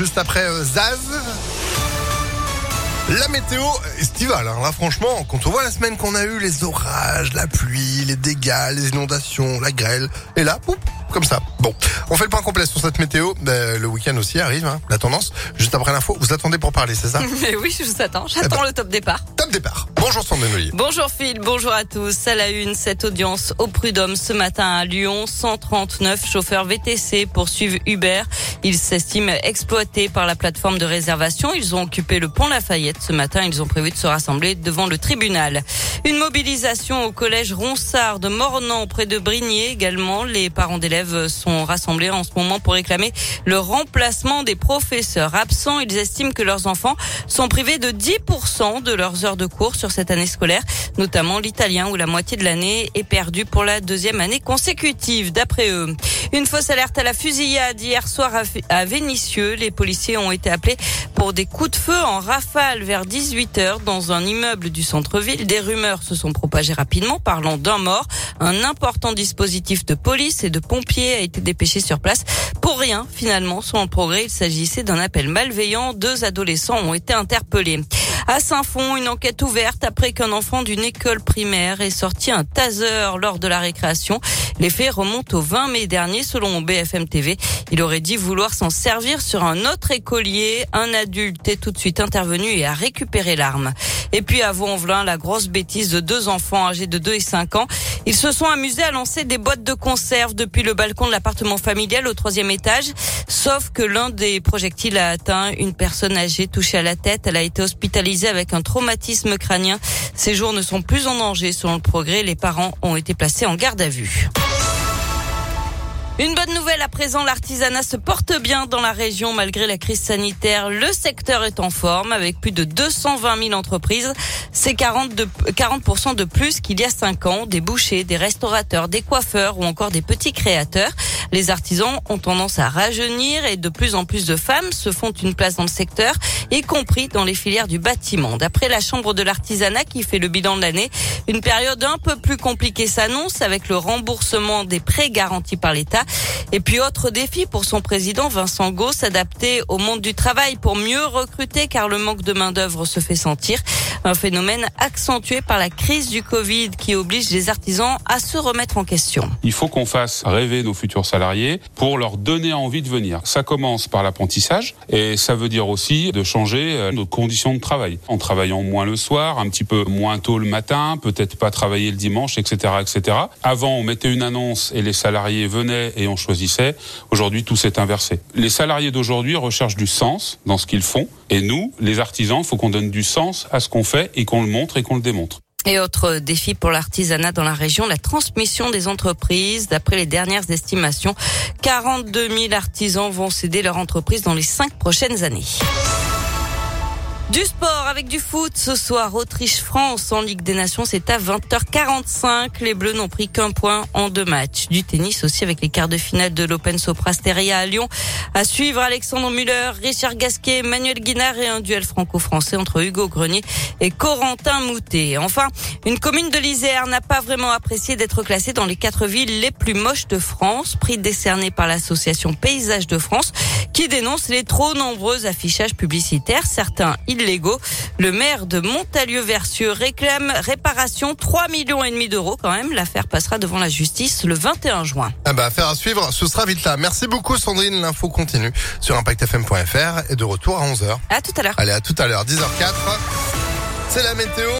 Juste après euh, Zaz. La météo estivale, hein. là franchement, quand on voit la semaine qu'on a eu, les orages, la pluie, les dégâts, les inondations, la grêle, et là, poup, comme ça. Bon, on fait le point complet sur cette météo. Ben, le week-end aussi arrive, hein, la tendance. Juste après l'info, vous attendez pour parler, c'est ça Mais oui, je vous attends. J'attends Eh ben. le top départ. Top départ. Bonjour Sandrine Ollier. Bonjour Phil, bonjour à tous. À la une, cette audience au Prud'homme ce matin à Lyon. 139 chauffeurs VTC poursuivent Uber. Ils s'estiment exploités par la plateforme de réservation. Ils ont occupé le pont Lafayette ce matin. Ils ont prévu de se rassembler devant le tribunal. Une mobilisation au collège Ronsard de Mornan près de Brigné également. Les parents d'élèves sont rassemblés en ce moment pour réclamer le remplacement des professeurs absents. Ils estiment que leurs enfants sont privés de 10% de leurs heures de cours sur cette année scolaire, notamment l'italien où la moitié de l'année est perdue pour la deuxième année consécutive, d'après eux. Une fausse alerte à la fusillade hier soir à Vénissieux. Les policiers ont été appelés pour des coups de feu en rafale vers 18h dans un immeuble du centre-ville. Des rumeurs se sont propagées rapidement parlant d'un mort. Un important dispositif de police et de pompiers a été dépêché sur place. Pour rien, finalement, le progrès, il s'agissait d'un appel malveillant. Deux adolescents ont été interpellés. À Saint-Fond, une enquête ouverte après qu'un enfant d'une école primaire ait sorti un taser lors de la récréation. Les faits remontent au 20 mai dernier selon BFM TV. Il aurait dit vouloir s'en servir sur un autre écolier. Un adulte est tout de suite intervenu et a récupéré l'arme. Et puis à Vaux-en-Velin, la grosse bêtise de deux enfants âgés de 2 et 5 ans. Ils se sont amusés à lancer des boîtes de conserve depuis le balcon de l'appartement familial au troisième étage. Sauf que l'un des projectiles a atteint une personne âgée touchée à la tête. Elle a été hospitalisée avec un traumatisme crânien. Ses jours ne sont plus en danger selon le progrès. Les parents ont été placés en garde à vue. Une bonne nouvelle à présent, l'artisanat se porte bien dans la région malgré la crise sanitaire. Le secteur est en forme avec plus de 220 000 entreprises. C'est 40 de, 40% de plus qu'il y a 5 ans. Des bouchers, des restaurateurs, des coiffeurs ou encore des petits créateurs. Les artisans ont tendance à rajeunir et de plus en plus de femmes se font une place dans le secteur, y compris dans les filières du bâtiment. D'après la Chambre de l'artisanat qui fait le bilan de l'année, une période un peu plus compliquée s'annonce avec le remboursement des prêts garantis par l'État. Et puis autre défi pour son président Vincent Gau, s'adapter au monde du travail pour mieux recruter car le manque de main d'œuvre se fait sentir. Un phénomène accentué par la crise du Covid qui oblige les artisans à se remettre en question. Il faut qu'on fasse rêver nos futurs salariés pour leur donner envie de venir. Ça commence par l'apprentissage et ça veut dire aussi de changer euh, nos conditions de travail. En travaillant moins le soir, un petit peu moins tôt le matin, peut-être pas travailler le dimanche, etc., etc. Avant, on mettait une annonce et les salariés venaient et on choisissait. Aujourd'hui, tout s'est inversé. Les salariés d'aujourd'hui recherchent du sens dans ce qu'ils font et nous, les artisans, faut qu'on donne du sens à ce qu'on fait et qu'on le montre et qu'on le démontre. Et autre défi pour l'artisanat dans la région, la transmission des entreprises. D'après les dernières estimations, 42 000 artisans vont céder leur entreprise dans les cinq prochaines années. Du sport avec du foot ce soir. Autriche-France en Ligue des Nations, c'est à 20h45. Les Bleus n'ont pris qu'un point en deux matchs. Du tennis aussi avec les quarts de finale de l'Open Soprasteria à Lyon. À suivre Alexandre Muller, Richard Gasquet, Manuel Guinard et un duel franco-français entre Hugo Grenier et Corentin Moutet. Enfin, une commune de l'Isère n'a pas vraiment apprécié d'être classée dans les quatre villes les plus moches de France. Prix décerné par l'association Paysage de France qui dénonce les trop nombreux affichages publicitaires, certains illégaux. Le maire de Montalieu-Versieux réclame réparation 3 millions et demi d'euros quand même. L'affaire passera devant la justice le 21 juin. Ah bah, affaire à suivre, ce sera vite là. Merci beaucoup Sandrine, l'info continue sur impactfm.fr et de retour à 11h. À tout à l'heure. Allez, à tout à l'heure, 10h04. C'est la météo.